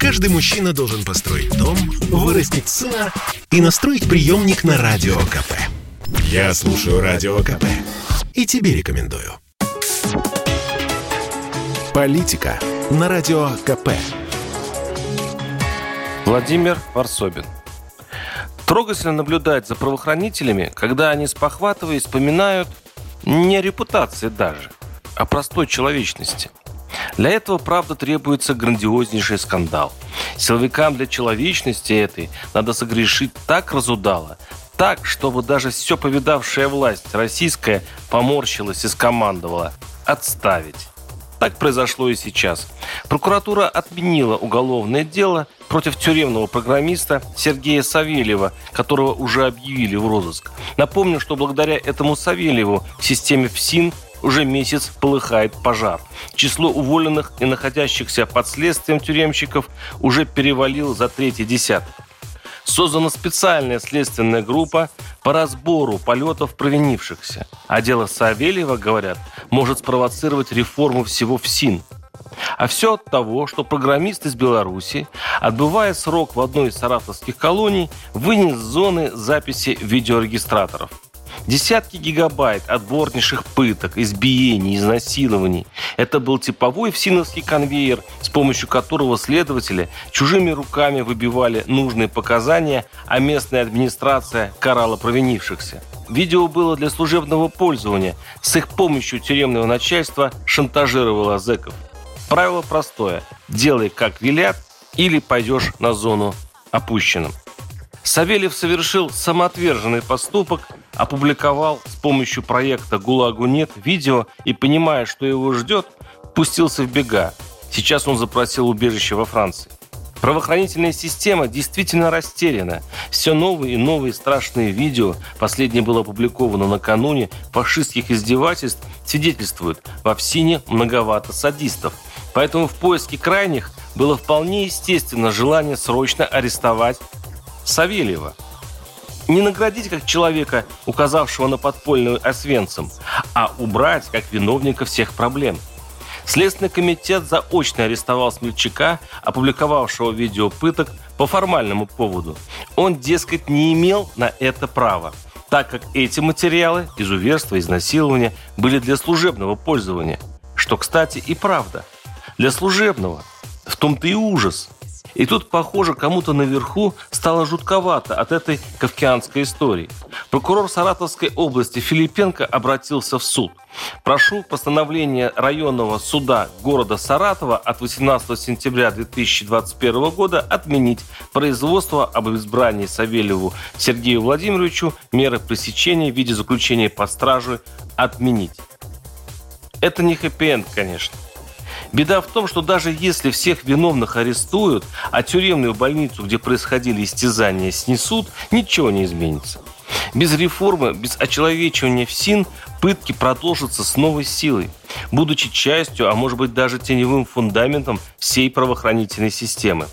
Каждый мужчина должен построить дом, вырастить сына и настроить приемник на Радио КП. Я слушаю Радио КП и тебе рекомендую. Политика на Радио КП. Владимир Варсобин. Трогательно наблюдать за правоохранителями, когда они, спохватываясь, вспоминают не о репутации даже, а простой человечности. Для этого, правда, требуется грандиознейший скандал. Силовикам для человечности этой надо согрешить так разудало, так, чтобы даже все повидавшая власть российская поморщилась и скомандовала «отставить». Так произошло и сейчас. Прокуратура отменила уголовное дело против тюремного программиста Сергея Савельева, которого уже объявили в розыск. Напомню, что благодаря этому Савельеву в системе ФСИН уже месяц полыхает пожар. Число уволенных и находящихся под следствием тюремщиков уже перевалило за третий десяток. Создана специальная следственная группа по разбору полетов провинившихся. А дело Савельева, говорят, может спровоцировать реформу всего ФСИН. А все от того, что программист из Беларуси, отбывая срок в одной из саратовских колоний, вынес зоны записи видеорегистраторов – Десятки гигабайт отборнейших пыток, избиений, изнасилований. Это был типовой всиновский конвейер, с помощью которого следователи чужими руками выбивали нужные показания, а местная администрация карала провинившихся. Видео было для служебного пользования. С их помощью тюремного начальства шантажировало зэков. Правило простое. Делай, как велят, или пойдешь на зону опущенным. Савельев совершил самоотверженный поступок, опубликовал с помощью проекта «ГУЛАГу нет» видео и, понимая, что его ждет, пустился в бега. Сейчас он запросил убежище во Франции. Правоохранительная система действительно растеряна. Все новые и новые страшные видео, последнее было опубликовано накануне, фашистских издевательств, свидетельствуют, во ФСИНе многовато садистов. Поэтому в поиске крайних было вполне естественно желание срочно арестовать Савельева. Не наградить как человека, указавшего на подпольную Освенцим, а убрать как виновника всех проблем. Следственный комитет заочно арестовал Смельчака, опубликовавшего видео пыток по формальному поводу. Он, дескать, не имел на это права, так как эти материалы, изуверства, изнасилования, были для служебного пользования. Что, кстати, и правда. Для служебного. В том-то и ужас – и тут, похоже, кому-то наверху стало жутковато от этой кавкианской истории. Прокурор Саратовской области Филипенко обратился в суд. Прошу постановление районного суда города Саратова от 18 сентября 2021 года отменить производство об избрании Савельеву Сергею Владимировичу меры пресечения в виде заключения под стражей отменить. Это не хэппи-энд, конечно. Беда в том, что даже если всех виновных арестуют, а тюремную больницу, где происходили истязания, снесут, ничего не изменится. Без реформы, без очеловечивания ФСИН пытки продолжатся с новой силой, будучи частью, а может быть даже теневым фундаментом всей правоохранительной системы.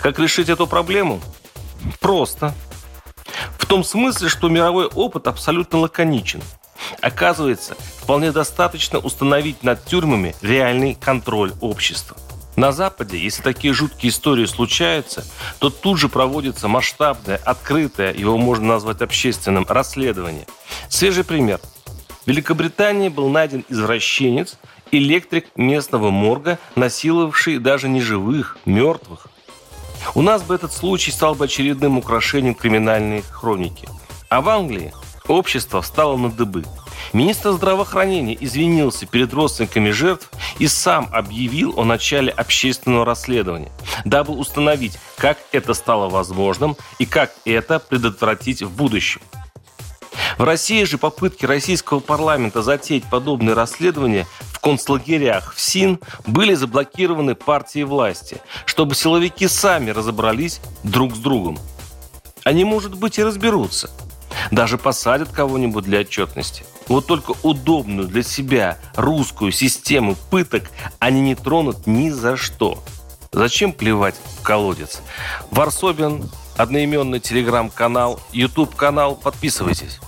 Как решить эту проблему? Просто. В том смысле, что мировой опыт абсолютно лаконичен – Оказывается, вполне достаточно установить над тюрьмами реальный контроль общества. На Западе, если такие жуткие истории случаются, то тут же проводится масштабное, открытое, его можно назвать общественным, расследование. Свежий пример. В Великобритании был найден извращенец, электрик местного морга, насиловавший даже не живых, мертвых. У нас бы этот случай стал бы очередным украшением криминальной хроники. А в Англии общество встало на дыбы – Министр здравоохранения извинился перед родственниками жертв и сам объявил о начале общественного расследования, дабы установить, как это стало возможным и как это предотвратить в будущем. В России же попытки российского парламента затеять подобные расследования в концлагерях в СИН были заблокированы партией власти, чтобы силовики сами разобрались друг с другом. Они, может быть, и разберутся. Даже посадят кого-нибудь для отчетности. Вот только удобную для себя русскую систему пыток они не тронут ни за что. Зачем плевать в колодец? Варсобин, одноименный телеграм-канал, YouTube-канал. Подписывайтесь.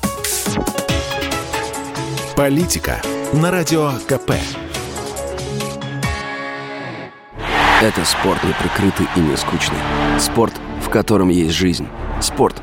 Политика на радио КП. Это спорт неприкрытый и не скучный. Спорт, в котором есть жизнь. Спорт,